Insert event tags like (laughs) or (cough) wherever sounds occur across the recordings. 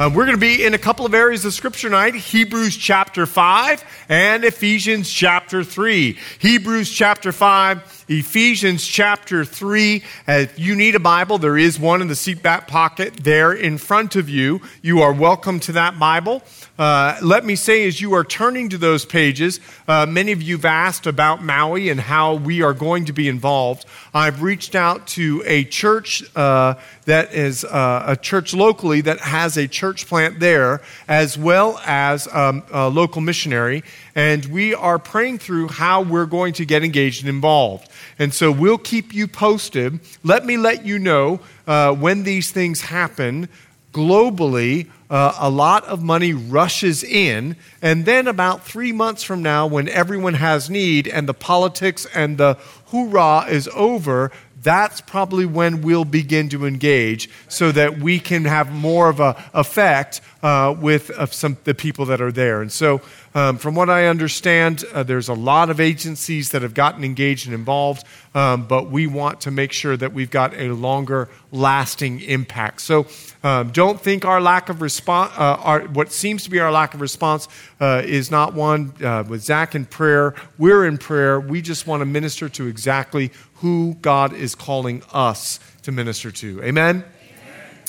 Um, we're going to be in a couple of areas of scripture tonight Hebrews chapter 5 and Ephesians chapter 3. Hebrews chapter 5, Ephesians chapter 3. If you need a Bible, there is one in the seat back pocket there in front of you. You are welcome to that Bible. Uh, let me say, as you are turning to those pages, uh, many of you have asked about Maui and how we are going to be involved. I've reached out to a church uh, that is uh, a church locally that has a church plant there, as well as um, a local missionary, and we are praying through how we're going to get engaged and involved. And so we'll keep you posted. Let me let you know uh, when these things happen globally, uh, a lot of money rushes in. And then, about three months from now, when everyone has need and the politics and the hoorah is over, that's probably when we'll begin to engage so that we can have more of an effect uh, with some the people that are there. And so, um, from what I understand, uh, there's a lot of agencies that have gotten engaged and involved, um, but we want to make sure that we've got a longer lasting impact. So, um, don't think our lack of response, uh, what seems to be our lack of response, uh, is not one. Uh, with Zach in prayer, we're in prayer. We just want to minister to exactly who God is calling us to minister to. Amen?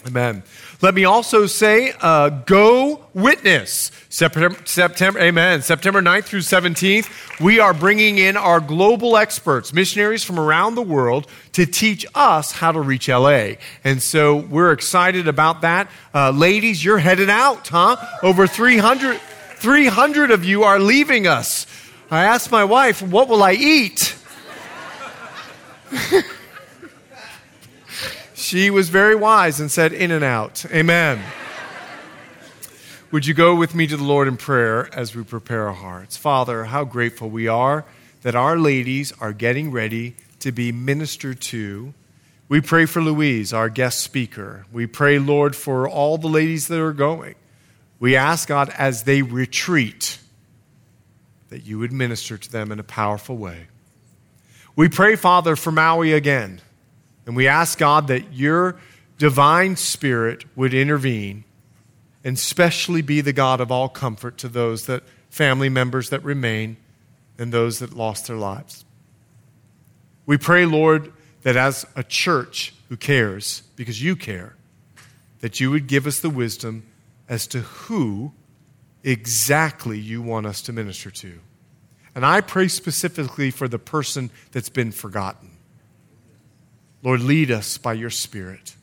Amen. Let me also say, uh, go witness. September, September, amen. September 9th through 17th, we are bringing in our global experts, missionaries from around the world, to teach us how to reach LA. And so we're excited about that. Uh, ladies, you're headed out, huh? Over 300, 300 of you are leaving us. I asked my wife, what will I eat? (laughs) she was very wise and said, In-N-Out. Amen. Would you go with me to the Lord in prayer as we prepare our hearts? Father, how grateful we are that our ladies are getting ready to be ministered to. We pray for Louise, our guest speaker. We pray, Lord, for all the ladies that are going. We ask, God, as they retreat, that you would minister to them in a powerful way. We pray, Father, for Maui again. And we ask, God, that your divine spirit would intervene and especially be the God of all comfort to those that family members that remain and those that lost their lives. We pray, Lord, that as a church who cares, because you care, that you would give us the wisdom as to who exactly you want us to minister to. And I pray specifically for the person that's been forgotten. Lord, lead us by your Spirit.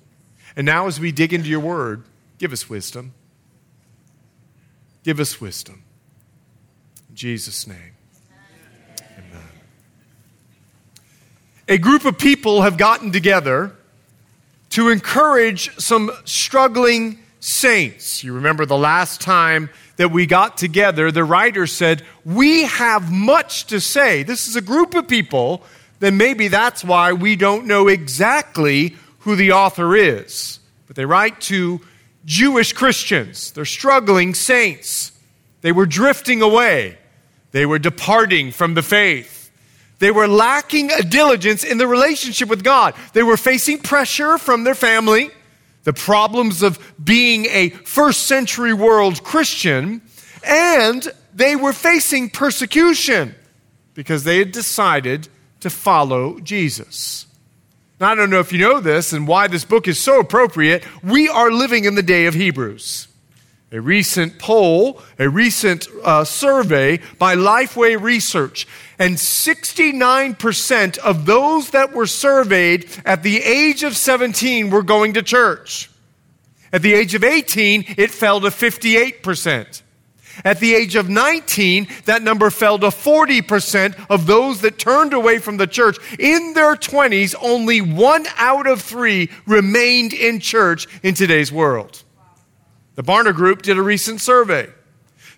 And now, as we dig into your word, give us wisdom. Give us wisdom. In Jesus' name. Amen. A group of people have gotten together to encourage some struggling saints. You remember the last time that we got together, the writer said, We have much to say. This is a group of people, then maybe that's why we don't know exactly who the author is. But they write to Jewish Christians. They're struggling saints. They were drifting away, they were departing from the faith. They were lacking a diligence in the relationship with God. They were facing pressure from their family the problems of being a first century world Christian, and they were facing persecution because they had decided to follow Jesus. Now, I don't know if you know this and why this book is so appropriate. We are living in the day of Hebrews. A recent poll, a recent uh, survey by Lifeway Research, and 69% of those that were surveyed at the age of 17 were going to church. At the age of 18, it fell to 58%. At the age of 19, that number fell to 40% of those that turned away from the church. In their 20s, only one out of three remained in church in today's world. The Barna Group did a recent survey.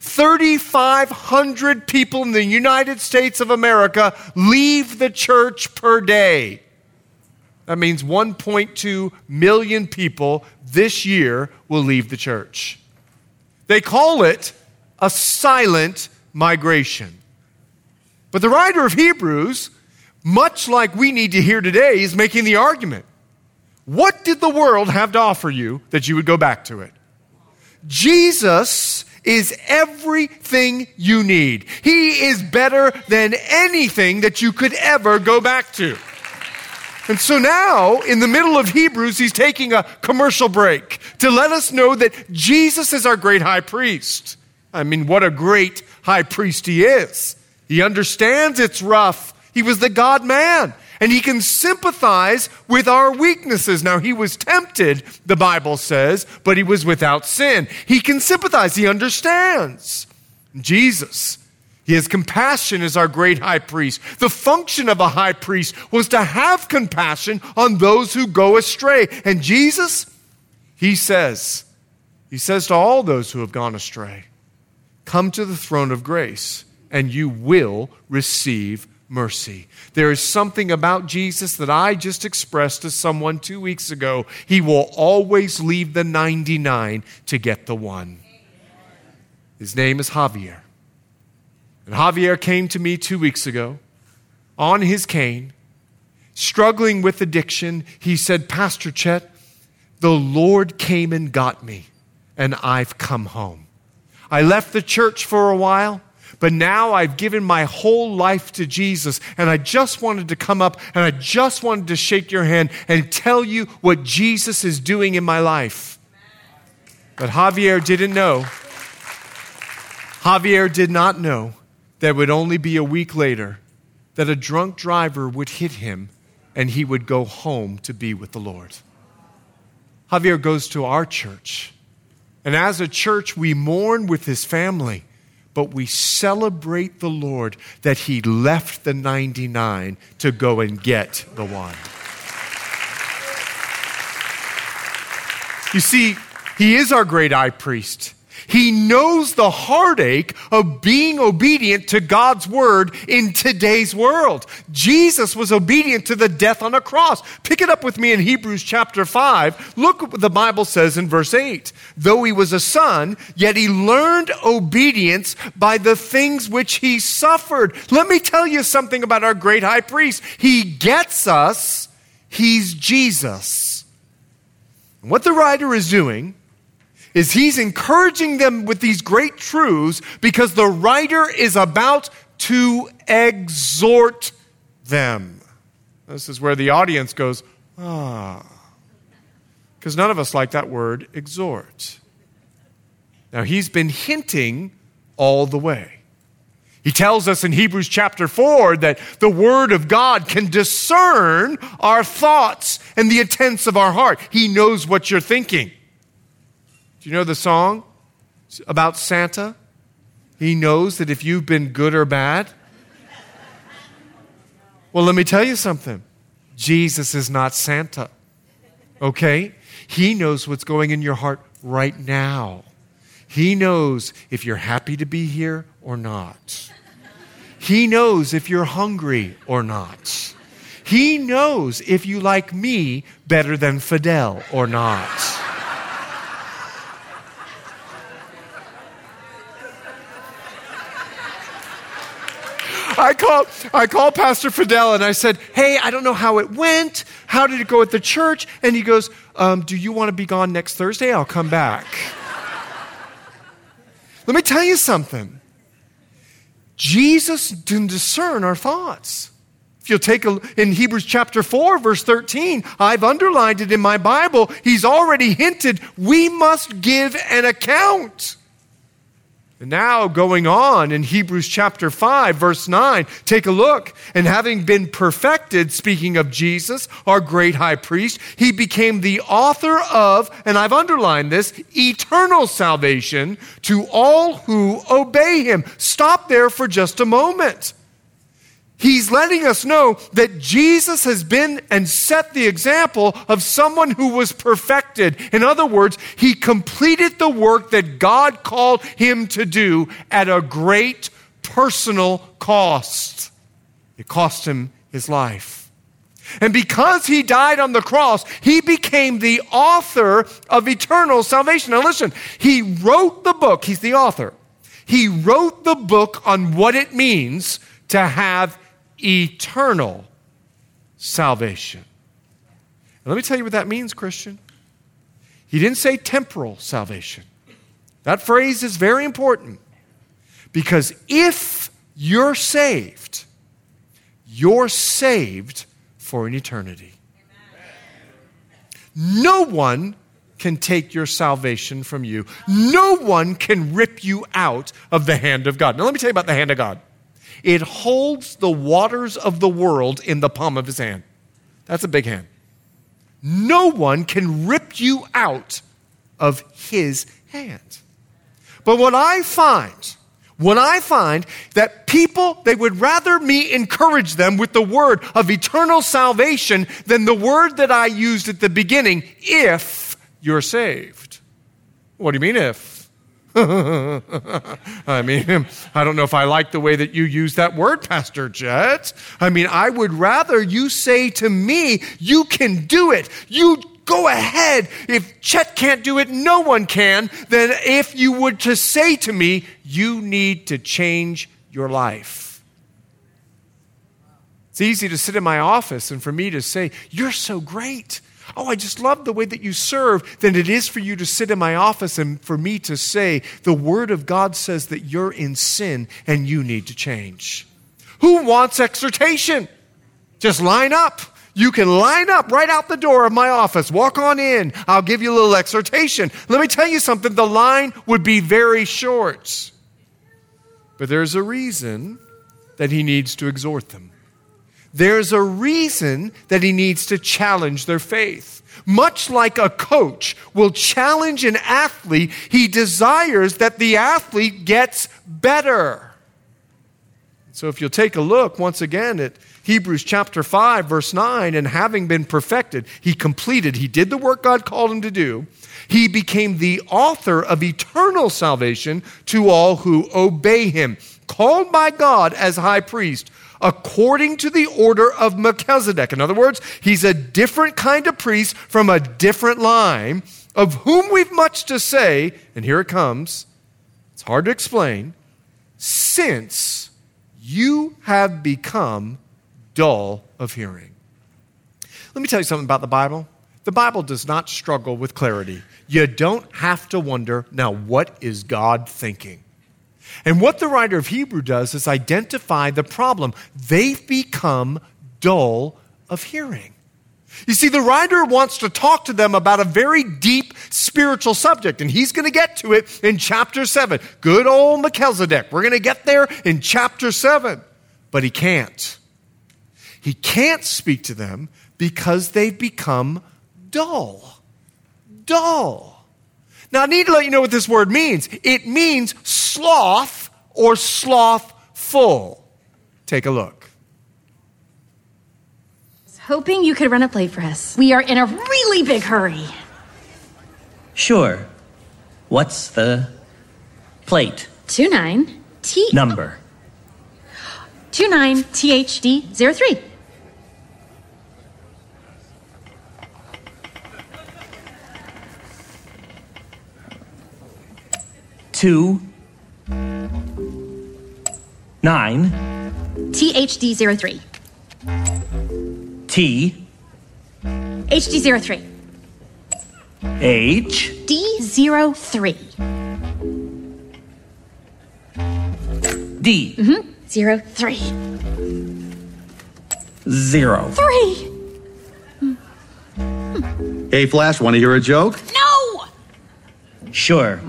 3,500 people in the United States of America leave the church per day. That means 1.2 million people this year will leave the church. They call it a silent migration. But the writer of Hebrews, much like we need to hear today, is making the argument what did the world have to offer you that you would go back to it? Jesus is everything you need. He is better than anything that you could ever go back to. And so now, in the middle of Hebrews, he's taking a commercial break to let us know that Jesus is our great high priest. I mean, what a great high priest he is. He understands it's rough. He was the God man, and he can sympathize with our weaknesses. Now, he was tempted, the Bible says, but he was without sin. He can sympathize, he understands. Jesus he has compassion as our great high priest. The function of a high priest was to have compassion on those who go astray. And Jesus, he says, he says to all those who have gone astray, come to the throne of grace and you will receive mercy. There is something about Jesus that I just expressed to someone two weeks ago. He will always leave the 99 to get the one. His name is Javier. And Javier came to me two weeks ago on his cane, struggling with addiction. He said, Pastor Chet, the Lord came and got me, and I've come home. I left the church for a while, but now I've given my whole life to Jesus, and I just wanted to come up and I just wanted to shake your hand and tell you what Jesus is doing in my life. But Javier didn't know. Javier did not know that would only be a week later that a drunk driver would hit him and he would go home to be with the Lord. Javier goes to our church. And as a church, we mourn with his family, but we celebrate the Lord that he left the 99 to go and get the one. You see, he is our great high priest. He knows the heartache of being obedient to God's word in today's world. Jesus was obedient to the death on a cross. Pick it up with me in Hebrews chapter 5. Look what the Bible says in verse 8. Though he was a son, yet he learned obedience by the things which he suffered. Let me tell you something about our great high priest. He gets us, he's Jesus. what the writer is doing is he's encouraging them with these great truths because the writer is about to exhort them. This is where the audience goes, ah. Because none of us like that word, exhort. Now, he's been hinting all the way. He tells us in Hebrews chapter 4 that the Word of God can discern our thoughts and the intents of our heart. He knows what you're thinking. Do you know the song about Santa? He knows that if you've been good or bad. Well, let me tell you something Jesus is not Santa, okay? He knows what's going in your heart right now. He knows if you're happy to be here or not. He knows if you're hungry or not. He knows if you like me better than Fidel or not. I called, I called Pastor Fidel and I said, Hey, I don't know how it went. How did it go at the church? And he goes, um, Do you want to be gone next Thursday? I'll come back. (laughs) Let me tell you something. Jesus can discern our thoughts. If you'll take a, in Hebrews chapter 4, verse 13, I've underlined it in my Bible. He's already hinted we must give an account. Now, going on in Hebrews chapter 5, verse 9, take a look. And having been perfected, speaking of Jesus, our great high priest, he became the author of, and I've underlined this, eternal salvation to all who obey him. Stop there for just a moment. He's letting us know that Jesus has been and set the example of someone who was perfected. In other words, he completed the work that God called him to do at a great personal cost. It cost him his life. And because he died on the cross, he became the author of eternal salvation. Now, listen, he wrote the book, he's the author. He wrote the book on what it means to have eternal salvation. And let me tell you what that means, Christian. He didn't say temporal salvation. That phrase is very important because if you're saved, you're saved for an eternity. No one can take your salvation from you. No one can rip you out of the hand of God. Now, let me tell you about the hand of God. It holds the waters of the world in the palm of his hand. That's a big hand. No one can rip you out of his hand. But what I find, when I find that people, they would rather me encourage them with the word of eternal salvation than the word that I used at the beginning, if you're saved. What do you mean, if? (laughs) I mean, I don't know if I like the way that you use that word, Pastor Chet. I mean, I would rather you say to me, you can do it. You go ahead. If Chet can't do it, no one can. Then if you would to say to me, you need to change your life. It's easy to sit in my office and for me to say, You're so great. Oh, I just love the way that you serve, than it is for you to sit in my office and for me to say, the Word of God says that you're in sin and you need to change. Who wants exhortation? Just line up. You can line up right out the door of my office. Walk on in. I'll give you a little exhortation. Let me tell you something the line would be very short. But there's a reason that he needs to exhort them. There's a reason that he needs to challenge their faith. Much like a coach will challenge an athlete, he desires that the athlete gets better. So if you'll take a look once again at Hebrews chapter 5, verse 9, and having been perfected, he completed, he did the work God called him to do. He became the author of eternal salvation to all who obey him, called by God as high priest according to the order of Melchizedek. In other words, he's a different kind of priest from a different line, of whom we've much to say, and here it comes. It's hard to explain. Since you have become dull of hearing. Let me tell you something about the Bible. The Bible does not struggle with clarity. You don't have to wonder, now, what is God thinking? And what the writer of Hebrew does is identify the problem. They've become dull of hearing. You see, the writer wants to talk to them about a very deep spiritual subject, and he's going to get to it in chapter 7. Good old Melchizedek. We're going to get there in chapter 7. But he can't. He can't speak to them because they've become dull. Dull. Now, I need to let you know what this word means. It means sloth or slothful. Take a look. Hoping you could run a play for us. We are in a really big hurry. Sure. What's the plate? 29 T. Number. 29 THD 03. Two. Nine. THD 03. T. HD 03. H. D 03. D. Mm-hmm. 03. Zero. 3. Hey, Flash, want to hear a joke? No! Sure.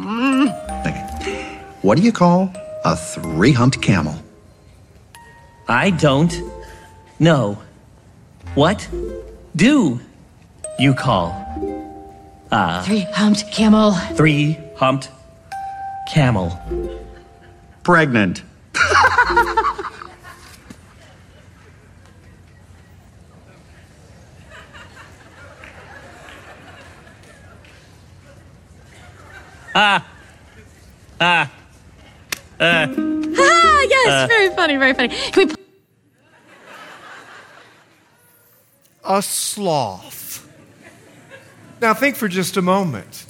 What do you call a three humped camel? I don't know. What do you call a three humped camel? Three humped camel. Pregnant. Ah. Ah. Uh, (laughs) ah, yes, uh. very funny, very funny. Can we? A sloth. Now, think for just a moment.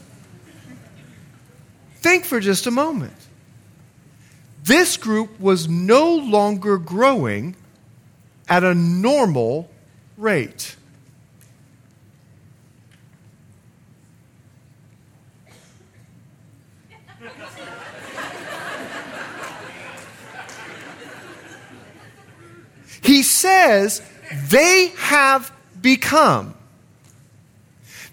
Think for just a moment. This group was no longer growing at a normal rate. He says they have become.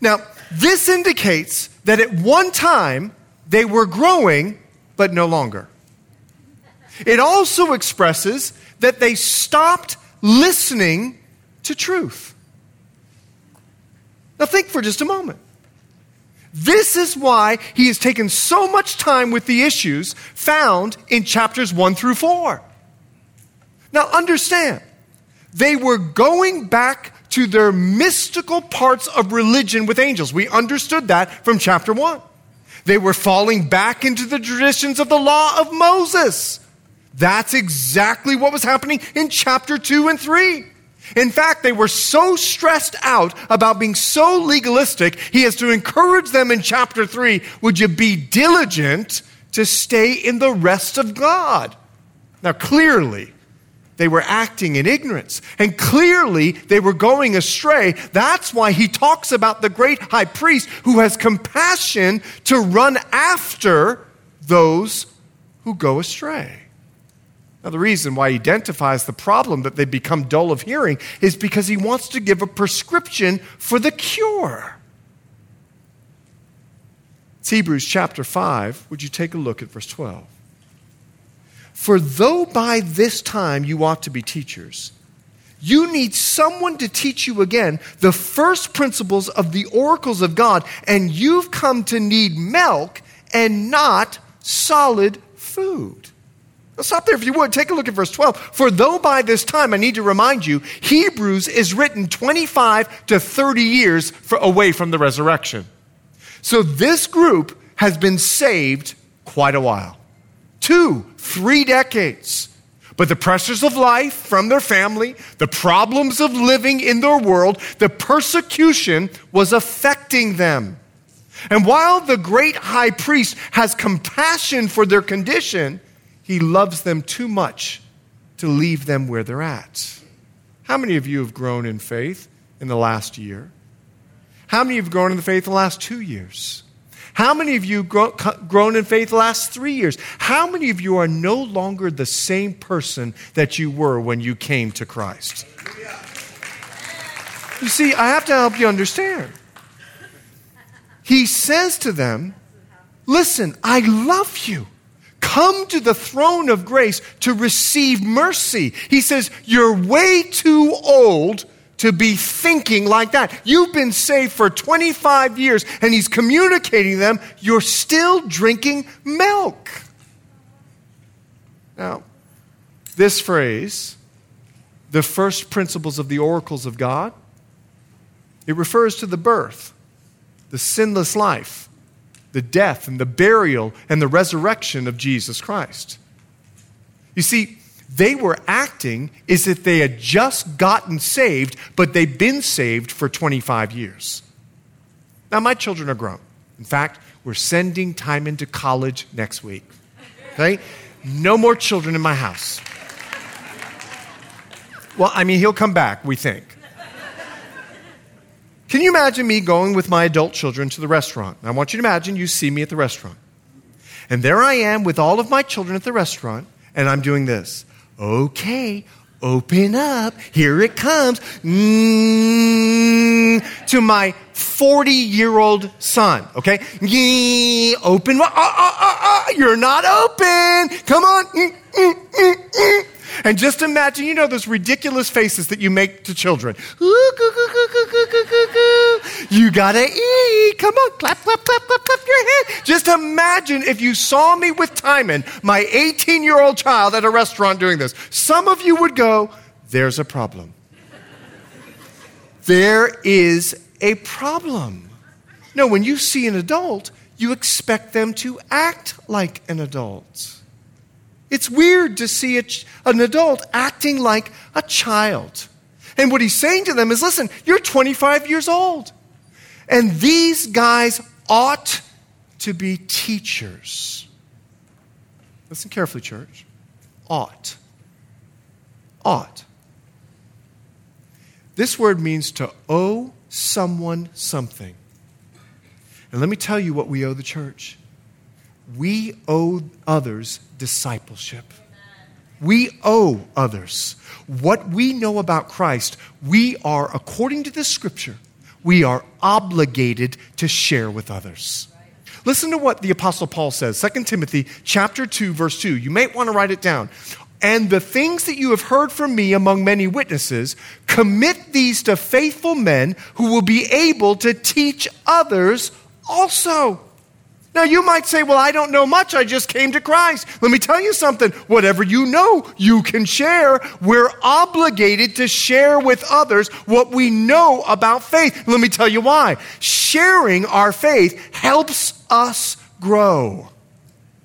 Now, this indicates that at one time they were growing, but no longer. It also expresses that they stopped listening to truth. Now, think for just a moment. This is why he has taken so much time with the issues found in chapters 1 through 4. Now, understand, they were going back to their mystical parts of religion with angels. We understood that from chapter 1. They were falling back into the traditions of the law of Moses. That's exactly what was happening in chapter 2 and 3. In fact, they were so stressed out about being so legalistic, he has to encourage them in chapter 3 would you be diligent to stay in the rest of God? Now, clearly, they were acting in ignorance. And clearly, they were going astray. That's why he talks about the great high priest who has compassion to run after those who go astray. Now, the reason why he identifies the problem that they become dull of hearing is because he wants to give a prescription for the cure. It's Hebrews chapter 5. Would you take a look at verse 12? For though by this time you ought to be teachers, you need someone to teach you again the first principles of the oracles of God, and you've come to need milk and not solid food. Let's stop there if you would. Take a look at verse 12. For though by this time, I need to remind you, Hebrews is written 25 to 30 years for, away from the resurrection. So this group has been saved quite a while two, three decades. But the pressures of life from their family, the problems of living in their world, the persecution was affecting them. And while the great high priest has compassion for their condition, he loves them too much to leave them where they're at. How many of you have grown in faith in the last year? How many have grown in the faith in the last two years? How many of you grow, grown in faith the last three years? How many of you are no longer the same person that you were when you came to Christ? You see, I have to help you understand. He says to them, Listen, I love you. Come to the throne of grace to receive mercy. He says, You're way too old to be thinking like that. You've been saved for 25 years, and he's communicating them, you're still drinking milk. Now, this phrase, the first principles of the oracles of God, it refers to the birth, the sinless life, the death and the burial and the resurrection of Jesus Christ. You see, they were acting as if they had just gotten saved, but they've been saved for 25 years. Now, my children are grown. In fact, we're sending Timon to college next week. Okay? No more children in my house. Well, I mean, he'll come back, we think. Can you imagine me going with my adult children to the restaurant? I want you to imagine you see me at the restaurant. And there I am with all of my children at the restaurant, and I'm doing this. Okay, open up. Here it comes. Mm, to my 40 year old son. Okay? open. Uh, uh, uh, you're not open. Come on. Mm, mm, mm, mm. And just imagine, you know, those ridiculous faces that you make to children. You gotta eat. Come on, clap, clap, clap, clap, clap your hand. Just imagine if you saw me with Timon, my 18 year old child, at a restaurant doing this. Some of you would go, There's a problem. there is a problem. No, when you see an adult, you expect them to act like an adult. It's weird to see an adult acting like a child. And what he's saying to them is listen, you're 25 years old. And these guys ought to be teachers. Listen carefully, church. Ought. Ought. This word means to owe someone something. And let me tell you what we owe the church. We owe others discipleship. We owe others. What we know about Christ, we are, according to this scripture, we are obligated to share with others. Listen to what the apostle Paul says, 2 Timothy chapter 2 verse 2. You may want to write it down. And the things that you have heard from me among many witnesses, commit these to faithful men who will be able to teach others also. Now, you might say, Well, I don't know much. I just came to Christ. Let me tell you something. Whatever you know, you can share. We're obligated to share with others what we know about faith. Let me tell you why. Sharing our faith helps us grow.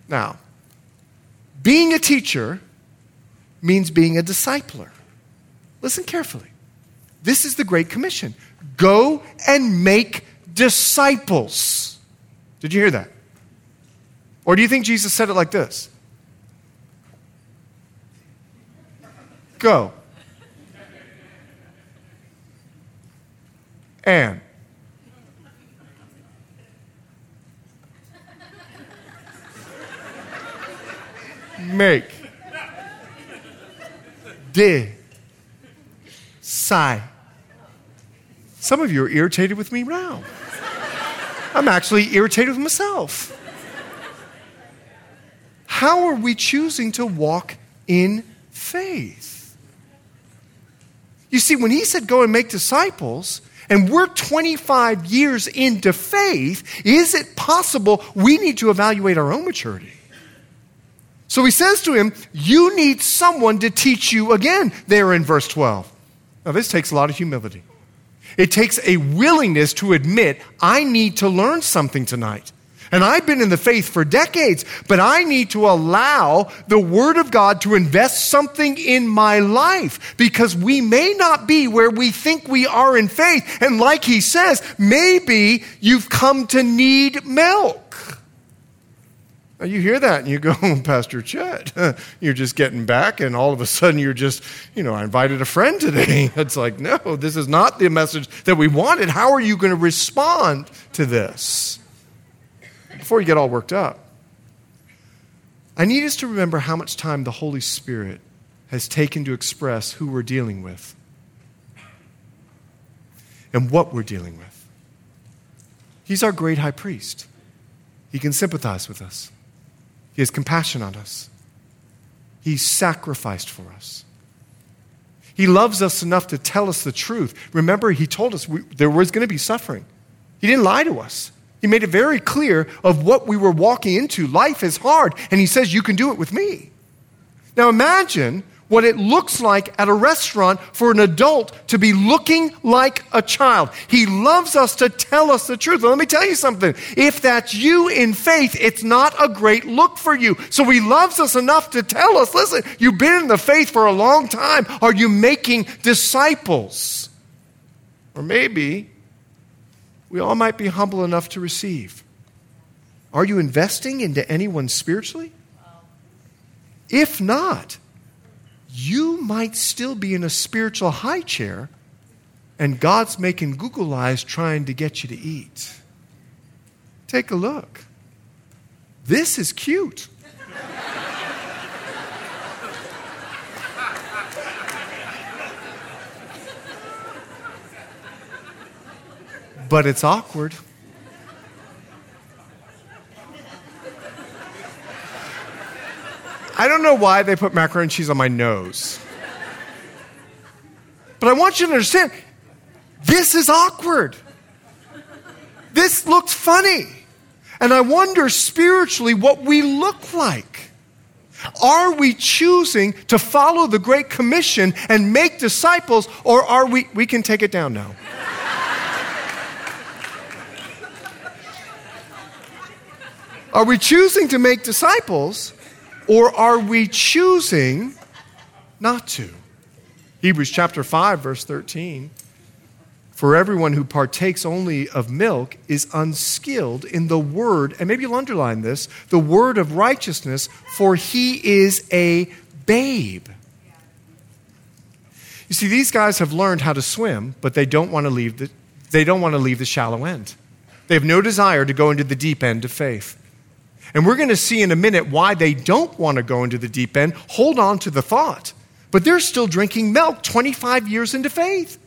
Now, being a teacher means being a discipler. Listen carefully. This is the Great Commission go and make disciples. Did you hear that? Or do you think Jesus said it like this? Go. And. Make. Di. Sigh. Some of you are irritated with me now. I'm actually irritated with myself. How are we choosing to walk in faith? You see, when he said go and make disciples, and we're 25 years into faith, is it possible we need to evaluate our own maturity? So he says to him, You need someone to teach you again, there in verse 12. Now, this takes a lot of humility. It takes a willingness to admit, I need to learn something tonight. And I've been in the faith for decades, but I need to allow the Word of God to invest something in my life because we may not be where we think we are in faith. And like he says, maybe you've come to need milk. Now you hear that and you go, (laughs) Pastor Chet, (laughs) you're just getting back, and all of a sudden you're just, you know, I invited a friend today. (laughs) It's like, no, this is not the message that we wanted. How are you going to respond to this? Before you get all worked up, I need us to remember how much time the Holy Spirit has taken to express who we're dealing with and what we're dealing with. He's our great high priest. He can sympathize with us, He has compassion on us, He sacrificed for us. He loves us enough to tell us the truth. Remember, He told us we, there was going to be suffering. He didn't lie to us. He made it very clear of what we were walking into. Life is hard, and he says, You can do it with me. Now imagine what it looks like at a restaurant for an adult to be looking like a child. He loves us to tell us the truth. let me tell you something. If that's you in faith, it's not a great look for you. So he loves us enough to tell us, listen, you've been in the faith for a long time. Are you making disciples? Or maybe we all might be humble enough to receive. Are you investing into anyone spiritually? If not, you might still be in a spiritual high chair and God's making Google eyes trying to get you to eat. Take a look. This is cute. But it's awkward. I don't know why they put macaroni and cheese on my nose. But I want you to understand this is awkward. This looks funny. And I wonder spiritually what we look like. Are we choosing to follow the Great Commission and make disciples, or are we, we can take it down now. Are we choosing to make disciples or are we choosing not to? Hebrews chapter 5, verse 13. For everyone who partakes only of milk is unskilled in the word, and maybe you'll underline this the word of righteousness, for he is a babe. You see, these guys have learned how to swim, but they don't want to leave the, they don't want to leave the shallow end. They have no desire to go into the deep end of faith. And we're going to see in a minute why they don't want to go into the deep end. Hold on to the thought. But they're still drinking milk 25 years into faith.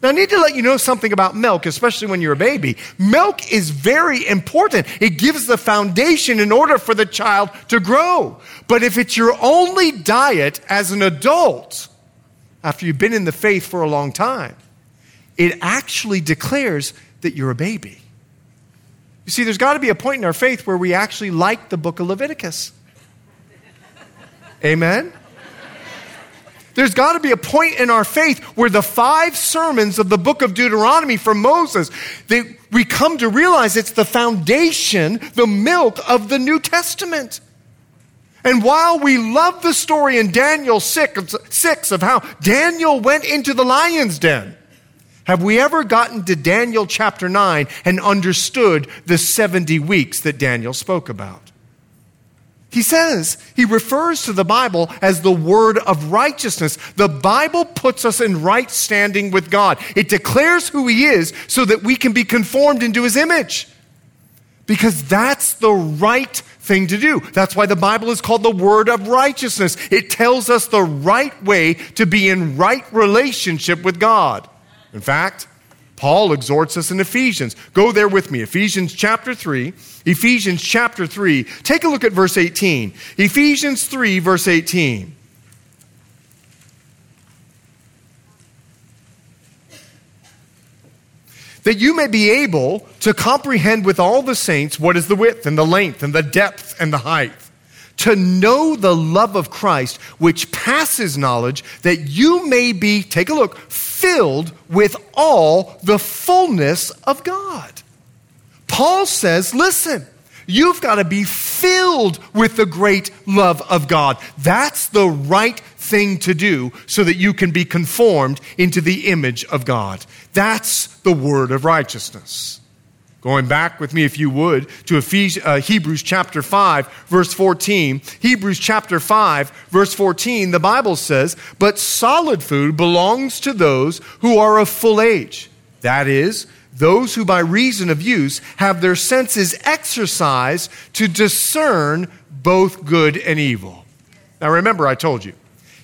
Now, I need to let you know something about milk, especially when you're a baby. Milk is very important. It gives the foundation in order for the child to grow. But if it's your only diet as an adult, after you've been in the faith for a long time, it actually declares that you're a baby. You see, there's got to be a point in our faith where we actually like the book of Leviticus. Amen? There's got to be a point in our faith where the five sermons of the book of Deuteronomy from Moses, they, we come to realize it's the foundation, the milk of the New Testament. And while we love the story in Daniel 6, 6 of how Daniel went into the lion's den, have we ever gotten to Daniel chapter 9 and understood the 70 weeks that Daniel spoke about? He says, he refers to the Bible as the word of righteousness. The Bible puts us in right standing with God. It declares who he is so that we can be conformed into his image. Because that's the right thing to do. That's why the Bible is called the word of righteousness. It tells us the right way to be in right relationship with God. In fact, Paul exhorts us in Ephesians. Go there with me. Ephesians chapter 3. Ephesians chapter 3. Take a look at verse 18. Ephesians 3, verse 18. That you may be able to comprehend with all the saints what is the width and the length and the depth and the height to know the love of Christ, which passes knowledge, that you may be, take a look, filled with all the fullness of God. Paul says, listen, you've got to be filled with the great love of God. That's the right thing to do so that you can be conformed into the image of God. That's the word of righteousness. Going back with me, if you would, to uh, Hebrews chapter 5, verse 14. Hebrews chapter 5, verse 14, the Bible says, But solid food belongs to those who are of full age. That is, those who by reason of use have their senses exercised to discern both good and evil. Now remember, I told you,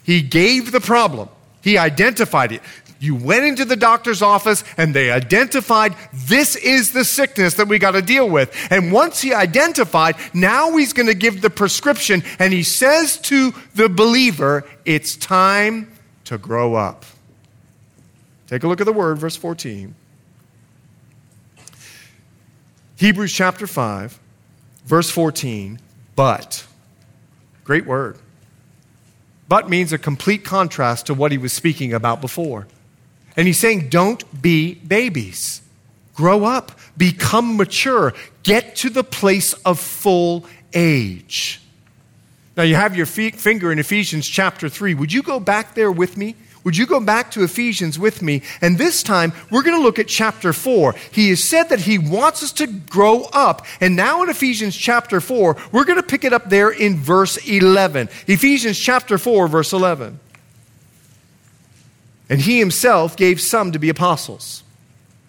he gave the problem. He identified it. You went into the doctor's office and they identified this is the sickness that we got to deal with. And once he identified, now he's going to give the prescription and he says to the believer, it's time to grow up. Take a look at the word, verse 14. Hebrews chapter 5, verse 14, but. Great word. But means a complete contrast to what he was speaking about before. And he's saying, don't be babies. Grow up, become mature, get to the place of full age. Now, you have your finger in Ephesians chapter 3. Would you go back there with me? Would you go back to Ephesians with me? And this time, we're going to look at chapter 4. He has said that he wants us to grow up. And now in Ephesians chapter 4, we're going to pick it up there in verse 11. Ephesians chapter 4, verse 11. And he himself gave some to be apostles,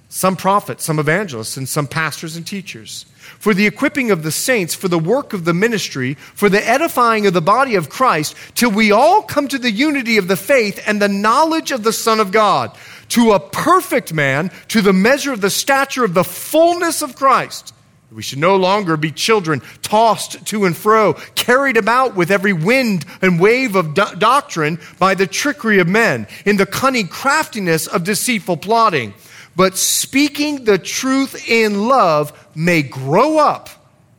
some prophets, some evangelists, and some pastors and teachers, for the equipping of the saints, for the work of the ministry, for the edifying of the body of Christ, till we all come to the unity of the faith and the knowledge of the Son of God, to a perfect man, to the measure of the stature of the fullness of Christ we should no longer be children tossed to and fro, carried about with every wind and wave of do- doctrine by the trickery of men, in the cunning craftiness of deceitful plotting. But speaking the truth in love may grow up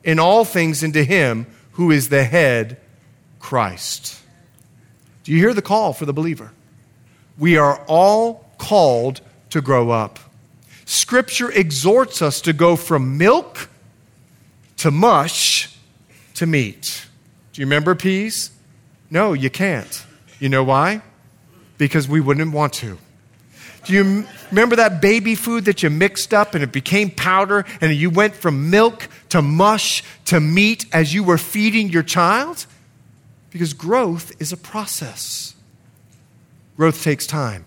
in all things into Him who is the head, Christ. Do you hear the call for the believer? We are all called to grow up. Scripture exhorts us to go from milk to mush to meat. Do you remember peas? No, you can't. You know why? Because we wouldn't want to. Do you remember that baby food that you mixed up and it became powder and you went from milk to mush to meat as you were feeding your child? Because growth is a process. Growth takes time.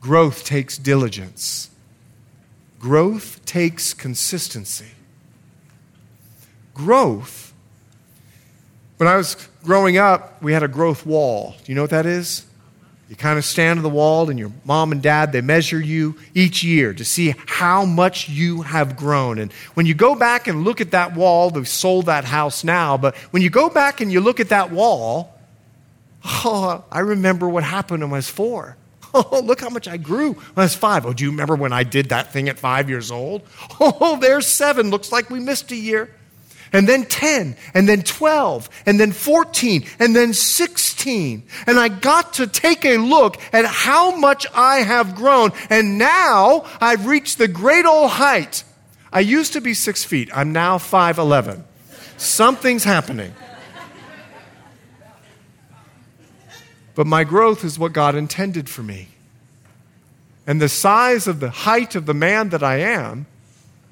Growth takes diligence. Growth takes consistency. Growth, when I was growing up, we had a growth wall. Do you know what that is? You kind of stand on the wall, and your mom and dad, they measure you each year to see how much you have grown. And when you go back and look at that wall, they've sold that house now, but when you go back and you look at that wall, oh, I remember what happened when I was four. (laughs) Oh, look how much I grew when I was five. Oh, do you remember when I did that thing at five years old? (laughs) Oh, there's seven. Looks like we missed a year. And then 10, and then 12, and then 14, and then 16. And I got to take a look at how much I have grown. And now I've reached the great old height. I used to be six feet, I'm now 5'11. Something's happening. But my growth is what God intended for me. And the size of the height of the man that I am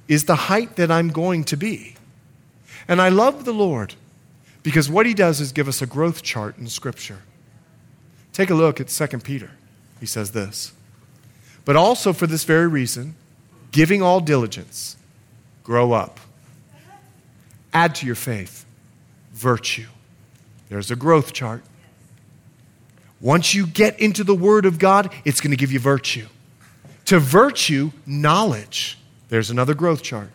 is the height that I'm going to be. And I love the Lord because what he does is give us a growth chart in Scripture. Take a look at 2 Peter. He says this. But also for this very reason, giving all diligence, grow up. Add to your faith virtue. There's a growth chart. Once you get into the Word of God, it's going to give you virtue. To virtue, knowledge. There's another growth chart.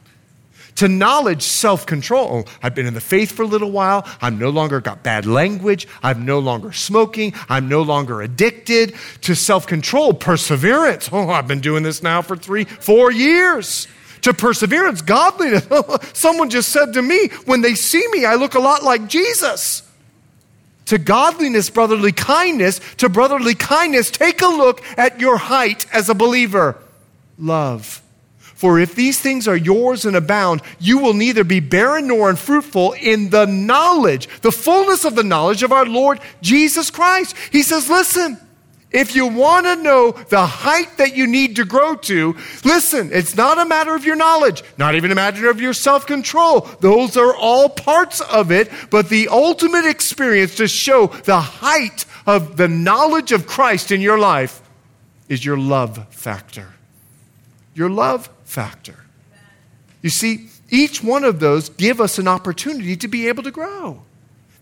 To knowledge, self control. Oh, I've been in the faith for a little while. I'm no longer got bad language. I'm no longer smoking. I'm no longer addicted. To self control, perseverance. Oh, I've been doing this now for three, four years. To perseverance, godliness. (laughs) Someone just said to me, when they see me, I look a lot like Jesus to godliness, brotherly kindness, to brotherly kindness, take a look at your height as a believer. Love. For if these things are yours and abound, you will neither be barren nor unfruitful in the knowledge, the fullness of the knowledge of our Lord Jesus Christ. He says, listen, if you want to know the height that you need to grow to, listen, it's not a matter of your knowledge, not even a matter of your self control. Those are all parts of it, but the ultimate experience to show the height of the knowledge of Christ in your life is your love factor. Your love factor. You see, each one of those give us an opportunity to be able to grow.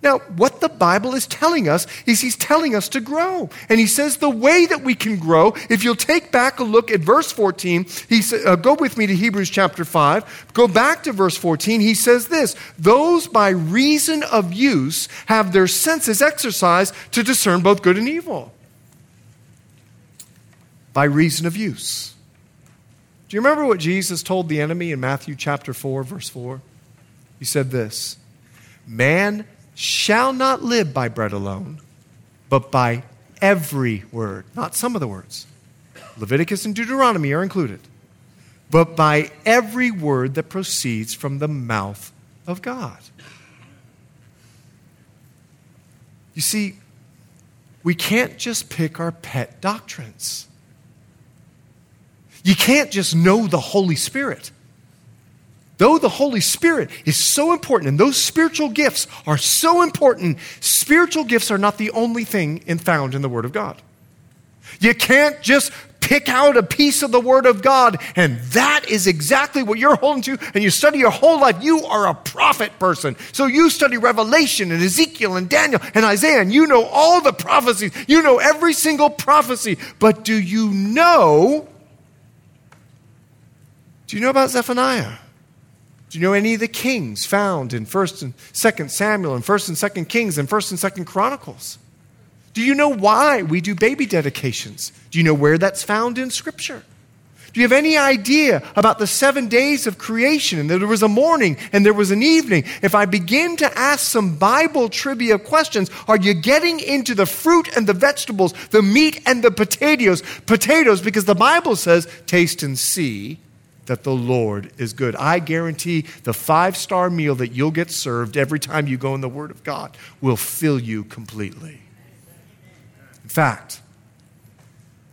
Now, what the Bible is telling us is he's telling us to grow. And he says the way that we can grow, if you'll take back a look at verse 14, he sa- uh, go with me to Hebrews chapter 5, go back to verse 14, he says this Those by reason of use have their senses exercised to discern both good and evil. By reason of use. Do you remember what Jesus told the enemy in Matthew chapter 4, verse 4? He said this Man shall not live by bread alone, but by every word, not some of the words. Leviticus and Deuteronomy are included, but by every word that proceeds from the mouth of God. You see, we can't just pick our pet doctrines. You can't just know the Holy Spirit. Though the Holy Spirit is so important and those spiritual gifts are so important, spiritual gifts are not the only thing in, found in the Word of God. You can't just pick out a piece of the Word of God and that is exactly what you're holding to and you study your whole life. You are a prophet person. So you study Revelation and Ezekiel and Daniel and Isaiah and you know all the prophecies. You know every single prophecy. But do you know? Do you know about Zephaniah? Do you know any of the kings found in 1st and 2nd Samuel and 1st and 2nd Kings and 1st and 2nd Chronicles? Do you know why we do baby dedications? Do you know where that's found in Scripture? Do you have any idea about the seven days of creation and that there was a morning and there was an evening? If I begin to ask some Bible trivia questions, are you getting into the fruit and the vegetables, the meat and the potatoes? Potatoes, because the Bible says, taste and see that the Lord is good. I guarantee the five star meal that you'll get served every time you go in the Word of God will fill you completely. In fact,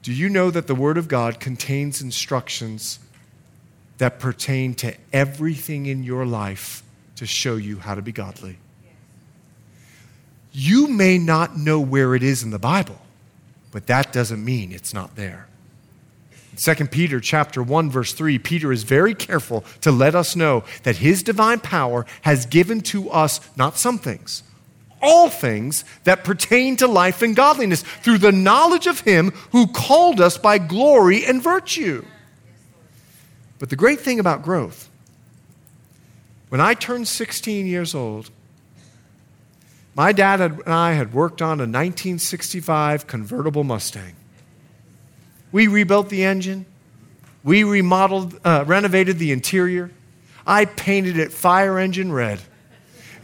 do you know that the Word of God contains instructions that pertain to everything in your life to show you how to be godly? You may not know where it is in the Bible, but that doesn't mean it's not there. 2 Peter chapter 1 verse 3 Peter is very careful to let us know that his divine power has given to us not some things all things that pertain to life and godliness through the knowledge of him who called us by glory and virtue. But the great thing about growth when I turned 16 years old my dad and I had worked on a 1965 convertible Mustang. We rebuilt the engine. We remodeled, uh, renovated the interior. I painted it fire engine red.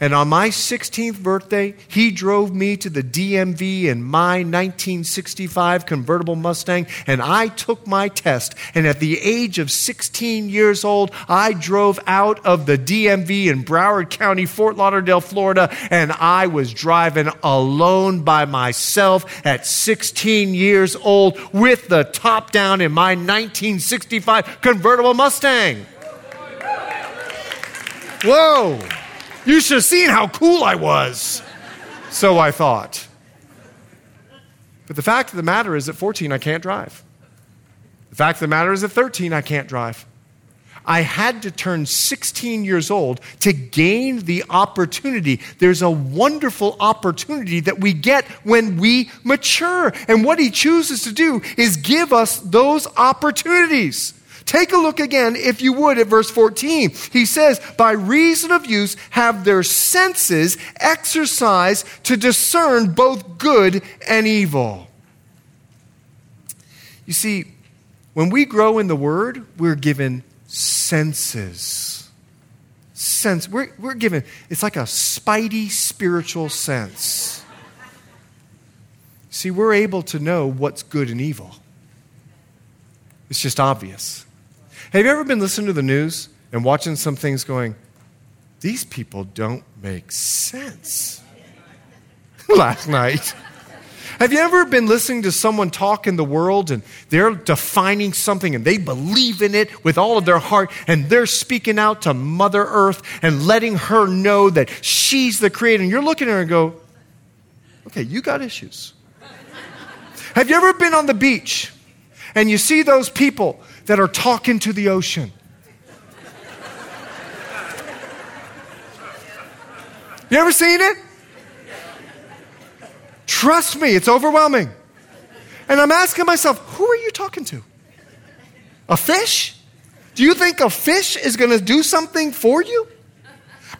And on my 16th birthday, he drove me to the DMV in my 1965 convertible Mustang, and I took my test. And at the age of 16 years old, I drove out of the DMV in Broward County, Fort Lauderdale, Florida, and I was driving alone by myself at 16 years old with the top down in my 1965 convertible Mustang. Whoa! You should have seen how cool I was. So I thought. But the fact of the matter is, at 14, I can't drive. The fact of the matter is, at 13, I can't drive. I had to turn 16 years old to gain the opportunity. There's a wonderful opportunity that we get when we mature. And what he chooses to do is give us those opportunities. Take a look again, if you would, at verse 14. He says, By reason of use, have their senses exercised to discern both good and evil. You see, when we grow in the Word, we're given senses. Sense. We're, we're given, it's like a spidey spiritual sense. See, we're able to know what's good and evil. It's just obvious. Have you ever been listening to the news and watching some things going, these people don't make sense? (laughs) Last night. Have you ever been listening to someone talk in the world and they're defining something and they believe in it with all of their heart and they're speaking out to Mother Earth and letting her know that she's the creator? And you're looking at her and go, okay, you got issues. (laughs) Have you ever been on the beach and you see those people that are talking to the ocean. You ever seen it? Trust me, it's overwhelming. And I'm asking myself, who are you talking to? A fish? Do you think a fish is going to do something for you?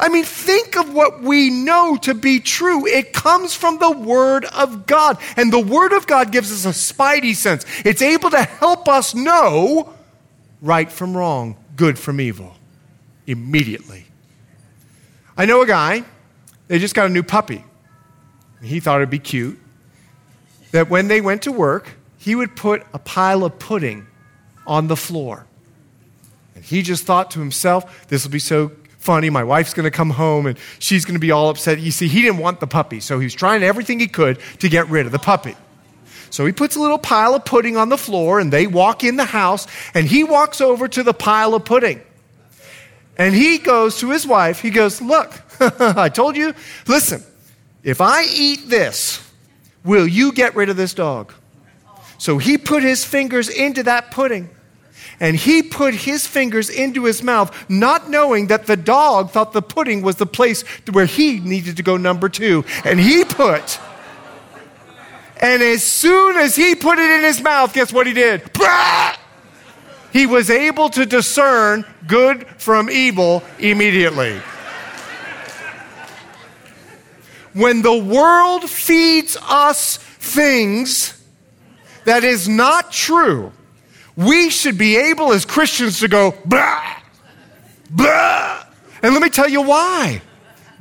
I mean, think of what we know to be true. It comes from the Word of God. And the Word of God gives us a spidey sense. It's able to help us know right from wrong, good from evil, immediately. I know a guy, they just got a new puppy. He thought it'd be cute. That when they went to work, he would put a pile of pudding on the floor. And he just thought to himself, this will be so funny. My wife's going to come home and she's going to be all upset. You see, he didn't want the puppy, so he was trying everything he could to get rid of the puppy. So he puts a little pile of pudding on the floor and they walk in the house and he walks over to the pile of pudding. And he goes to his wife, he goes, Look, (laughs) I told you, listen, if I eat this, will you get rid of this dog? So he put his fingers into that pudding and he put his fingers into his mouth, not knowing that the dog thought the pudding was the place where he needed to go number two. And he put, and as soon as he put it in his mouth, guess what he did? (laughs) He was able to discern good from evil immediately. When the world feeds us things that is not true, we should be able as Christians to go, blah, blah. And let me tell you why.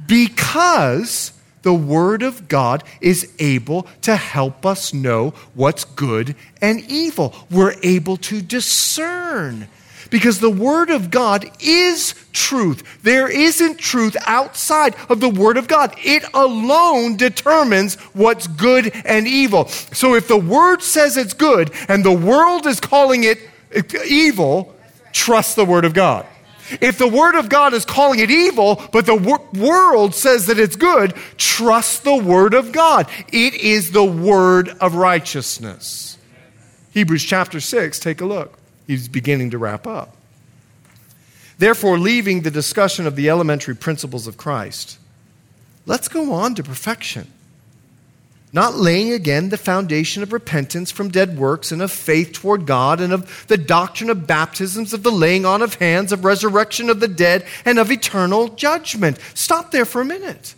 Because the Word of God is able to help us know what's good and evil. We're able to discern Because the Word of God is truth. There isn't truth outside of the Word of God. It alone determines what's good and evil. So if the Word says it's good and the world is calling it evil, trust the Word of God. If the Word of God is calling it evil, but the wor- world says that it's good, trust the Word of God. It is the Word of righteousness. Hebrews chapter 6, take a look. He's beginning to wrap up. Therefore, leaving the discussion of the elementary principles of Christ, let's go on to perfection not laying again the foundation of repentance from dead works and of faith toward God and of the doctrine of baptisms, of the laying on of hands, of resurrection of the dead, and of eternal judgment. Stop there for a minute.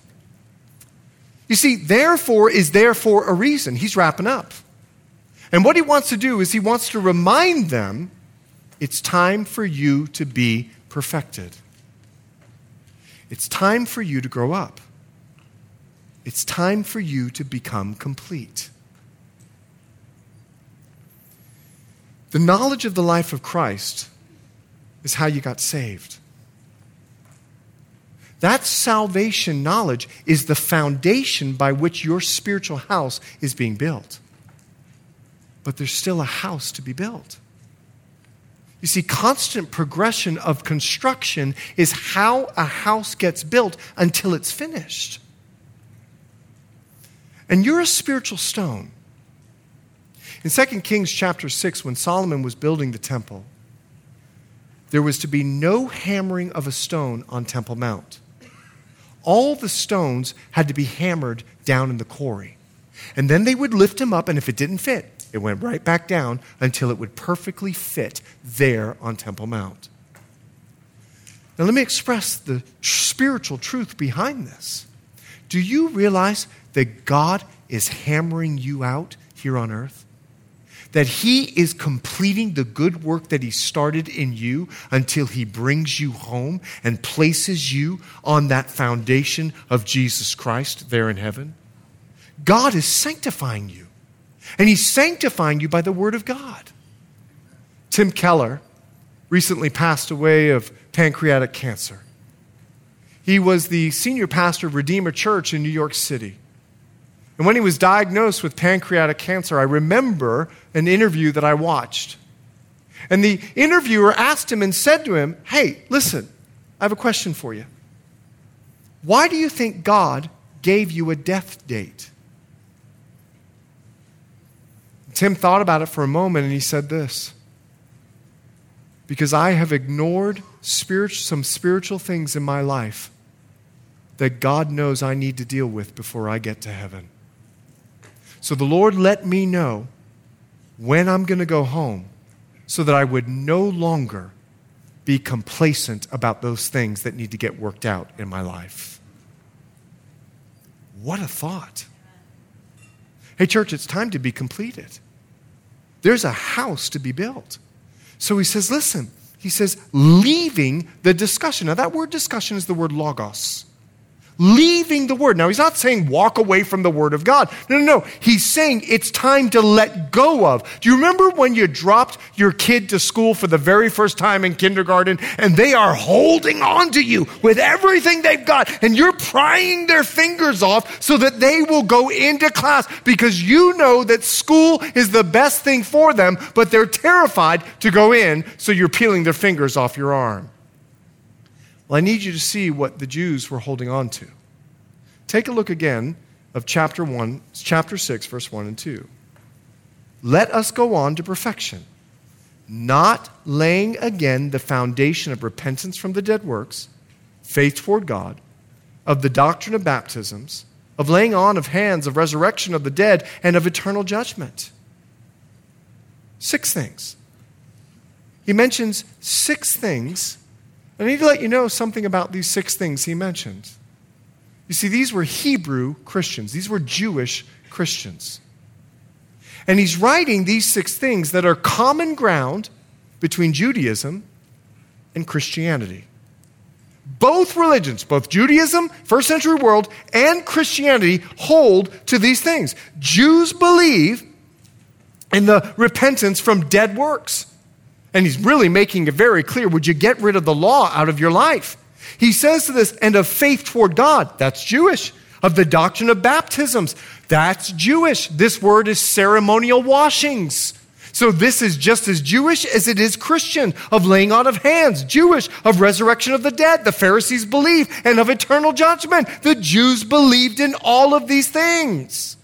You see, therefore is therefore a reason. He's wrapping up. And what he wants to do is he wants to remind them it's time for you to be perfected. It's time for you to grow up. It's time for you to become complete. The knowledge of the life of Christ is how you got saved. That salvation knowledge is the foundation by which your spiritual house is being built. But there's still a house to be built. You see, constant progression of construction is how a house gets built until it's finished. And you're a spiritual stone. In 2 Kings chapter 6, when Solomon was building the temple, there was to be no hammering of a stone on Temple Mount. All the stones had to be hammered down in the quarry. And then they would lift them up, and if it didn't fit, it went right back down until it would perfectly fit there on Temple Mount. Now, let me express the spiritual truth behind this. Do you realize that God is hammering you out here on earth? That He is completing the good work that He started in you until He brings you home and places you on that foundation of Jesus Christ there in heaven? God is sanctifying you, and He's sanctifying you by the Word of God. Tim Keller recently passed away of pancreatic cancer. He was the senior pastor of Redeemer Church in New York City. And when he was diagnosed with pancreatic cancer, I remember an interview that I watched. And the interviewer asked him and said to him, Hey, listen, I have a question for you. Why do you think God gave you a death date? Tim thought about it for a moment and he said this Because I have ignored some spiritual things in my life that God knows I need to deal with before I get to heaven. So the Lord let me know when I'm going to go home so that I would no longer be complacent about those things that need to get worked out in my life. What a thought. Hey, church, it's time to be completed. There's a house to be built. So he says, listen, he says, leaving the discussion. Now, that word discussion is the word logos leaving the word. Now, he's not saying walk away from the word of God. No, no, no. He's saying it's time to let go of. Do you remember when you dropped your kid to school for the very first time in kindergarten and they are holding on to you with everything they've got and you're prying their fingers off so that they will go into class because you know that school is the best thing for them, but they're terrified to go in, so you're peeling their fingers off your arm. Well, I need you to see what the Jews were holding on to. Take a look again of chapter 1, chapter 6, verse 1 and 2. Let us go on to perfection, not laying again the foundation of repentance from the dead works, faith toward God, of the doctrine of baptisms, of laying on of hands, of resurrection of the dead, and of eternal judgment. Six things. He mentions six things I need to let you know something about these six things he mentioned. You see, these were Hebrew Christians, these were Jewish Christians. And he's writing these six things that are common ground between Judaism and Christianity. Both religions, both Judaism, first century world, and Christianity hold to these things. Jews believe in the repentance from dead works And he's really making it very clear would you get rid of the law out of your life? He says to this, and of faith toward God, that's Jewish. Of the doctrine of baptisms, that's Jewish. This word is ceremonial washings. So this is just as Jewish as it is Christian, of laying on of hands, Jewish, of resurrection of the dead. The Pharisees believed, and of eternal judgment. The Jews believed in all of these things.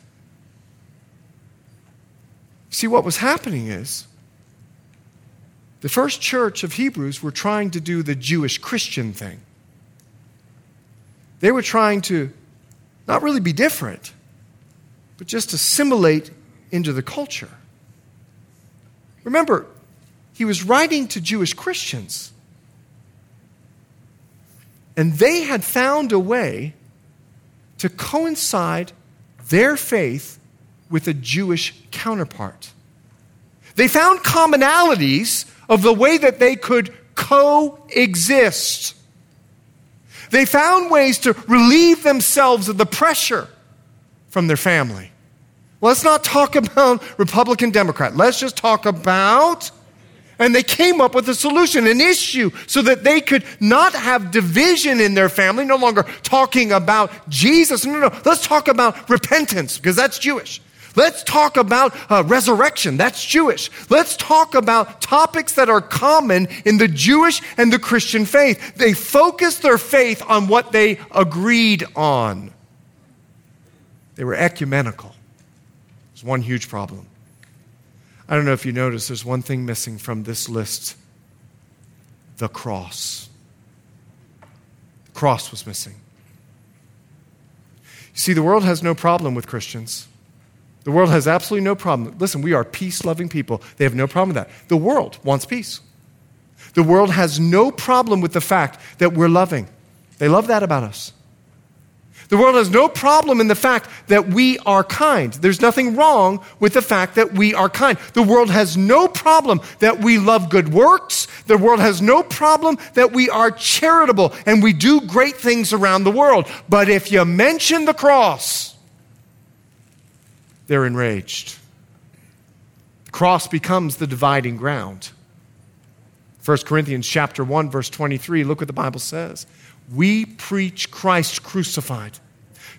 See, what was happening is the first church of Hebrews were trying to do the Jewish Christian thing. They were trying to not really be different, but just assimilate into the culture. Remember, he was writing to Jewish Christians, and they had found a way to coincide their faith with a Jewish counterpart. They found commonalities of the way that they could coexist. They found ways to relieve themselves of the pressure from their family. Let's not talk (laughs) about Republican Democrat. Let's just talk about. And they came up with a solution, an issue, so that they could not have division in their family, no longer talking about Jesus. No, no, no. Let's talk about repentance, because that's Jewish. Let's talk about uh, resurrection. That's Jewish. Let's talk about topics that are common in the Jewish and the Christian faith. They focused their faith on what they agreed on. They were ecumenical. There's one huge problem. I don't know if you noticed, there's one thing missing from this list the cross. The cross was missing. You see, the world has no problem with Christians. The world has absolutely no problem. Listen, we are peace loving people. They have no problem with that. The world wants peace. The world has no problem with the fact that we're loving. They love that about us. The world has no problem in the fact that we are kind. There's nothing wrong with the fact that we are kind. The world has no problem that we love good works. The world has no problem that we are charitable and we do great things around the world. But if you mention the cross, they're enraged. The cross becomes the dividing ground. 1 Corinthians chapter 1 verse 23 look what the Bible says. We preach Christ crucified.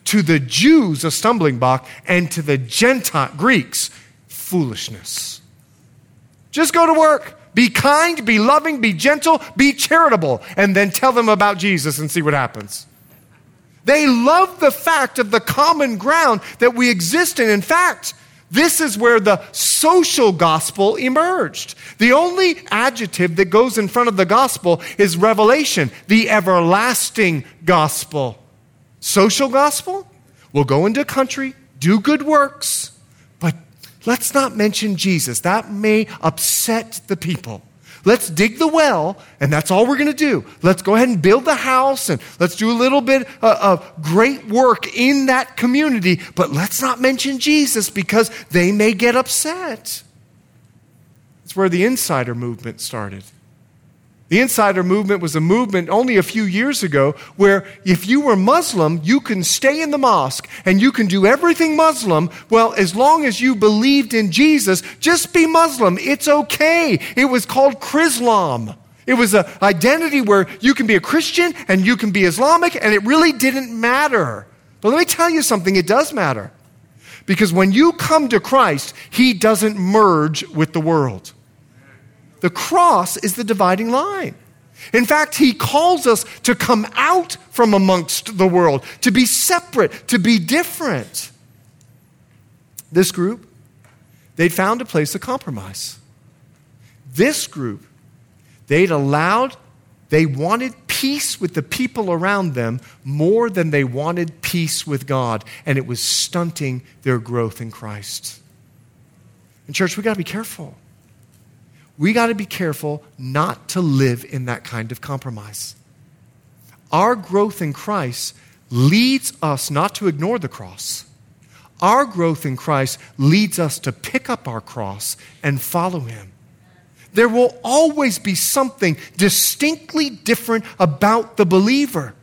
To the Jews a stumbling block and to the Gentile Greeks foolishness. Just go to work. Be kind, be loving, be gentle, be charitable, and then tell them about Jesus and see what happens. They love the fact of the common ground that we exist in. In fact, this is where the social gospel emerged. The only adjective that goes in front of the gospel is revelation, the everlasting gospel. Social gospel? We'll go into a country, do good works, but let's not mention Jesus. That may upset the people. Let's dig the well, and that's all we're going to do. Let's go ahead and build the house, and let's do a little bit uh, of great work in that community, but let's not mention Jesus because they may get upset. It's where the insider movement started. The insider movement was a movement only a few years ago where if you were Muslim, you can stay in the mosque and you can do everything Muslim. Well, as long as you believed in Jesus, just be Muslim. It's okay. It was called Chrislam. It was an identity where you can be a Christian and you can be Islamic, and it really didn't matter. But let me tell you something, it does matter. Because when you come to Christ, He doesn't merge with the world. The cross is the dividing line. In fact, he calls us to come out from amongst the world, to be separate, to be different. This group, they'd found a place to compromise. This group, they'd allowed, they wanted peace with the people around them more than they wanted peace with God, and it was stunting their growth in Christ. And, church, we got to be careful we got to be careful not to live in that kind of compromise. Our growth in Christ leads us not to ignore the cross. Our growth in Christ leads us to pick up our cross and follow Him. There will always be something distinctly different about the believer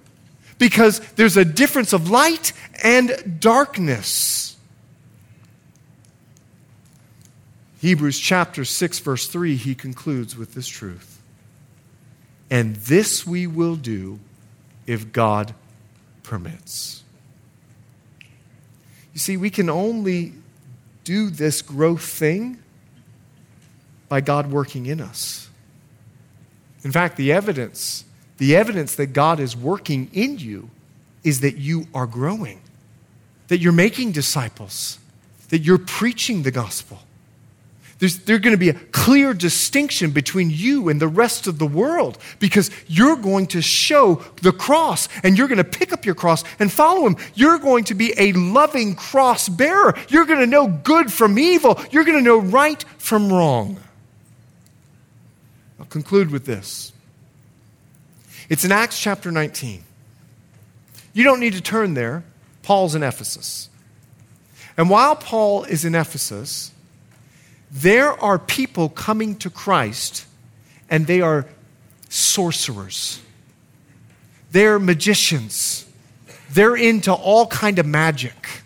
because there's a difference of light and darkness. Hebrews chapter 6, verse 3, he concludes with this truth. And this we will do if God permits. You see, we can only do this growth thing by God working in us. In fact, the evidence, the evidence that God is working in you is that you are growing, that you're making disciples, that you're preaching the gospel. There's, there's going to be a clear distinction between you and the rest of the world because you're going to show the cross and you're going to pick up your cross and follow him. You're going to be a loving cross bearer. You're going to know good from evil. You're going to know right from wrong. I'll conclude with this. It's in Acts chapter 19. You don't need to turn there. Paul's in Ephesus. And while Paul is in Ephesus, there are people coming to Christ and they are sorcerers. They're magicians. They're into all kind of magic.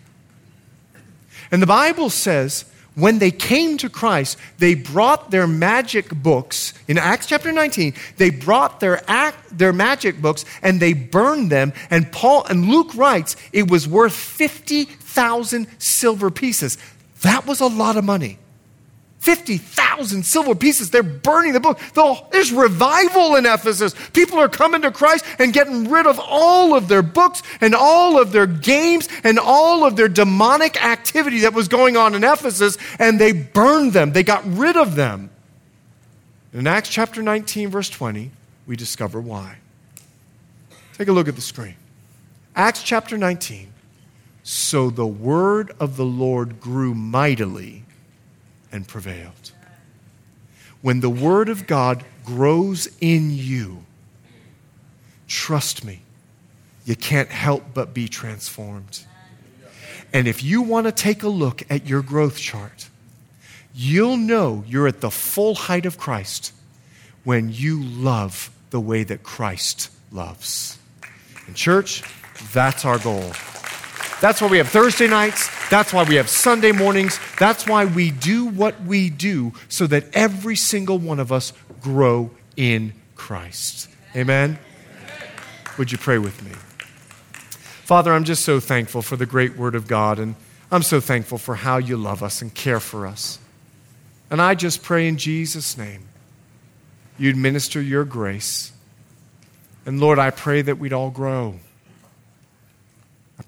And the Bible says when they came to Christ, they brought their magic books. In Acts chapter 19, they brought their, act, their magic books and they burned them. And Paul and Luke writes it was worth 50,000 silver pieces. That was a lot of money. 50,000 silver pieces. They're burning the book. There's revival in Ephesus. People are coming to Christ and getting rid of all of their books and all of their games and all of their demonic activity that was going on in Ephesus, and they burned them. They got rid of them. In Acts chapter 19, verse 20, we discover why. Take a look at the screen. Acts chapter 19. So the word of the Lord grew mightily and prevailed. When the Word of God grows in you, trust me, you can't help but be transformed. And if you want to take a look at your growth chart, you'll know you're at the full height of Christ when you love the way that Christ loves. And, church, that's our goal. That's why we have Thursday nights. That's why we have Sunday mornings. That's why we do what we do so that every single one of us grow in Christ. Amen? Would you pray with me? Father, I'm just so thankful for the great word of God, and I'm so thankful for how you love us and care for us. And I just pray in Jesus' name, you'd minister your grace. And Lord, I pray that we'd all grow.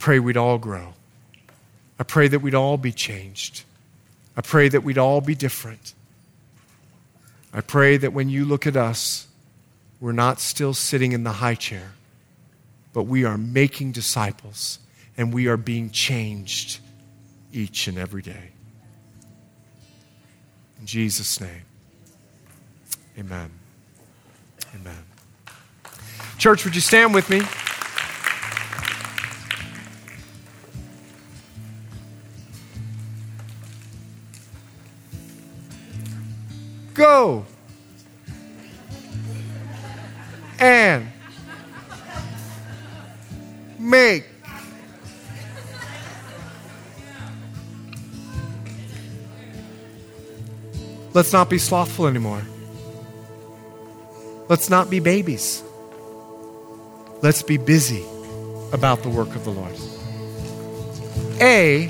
I pray we'd all grow. I pray that we'd all be changed. I pray that we'd all be different. I pray that when you look at us, we're not still sitting in the high chair, but we are making disciples and we are being changed each and every day. In Jesus' name, amen. Amen. Church, would you stand with me? Go. And make. Let's not be slothful anymore. Let's not be babies. Let's be busy about the work of the Lord. A.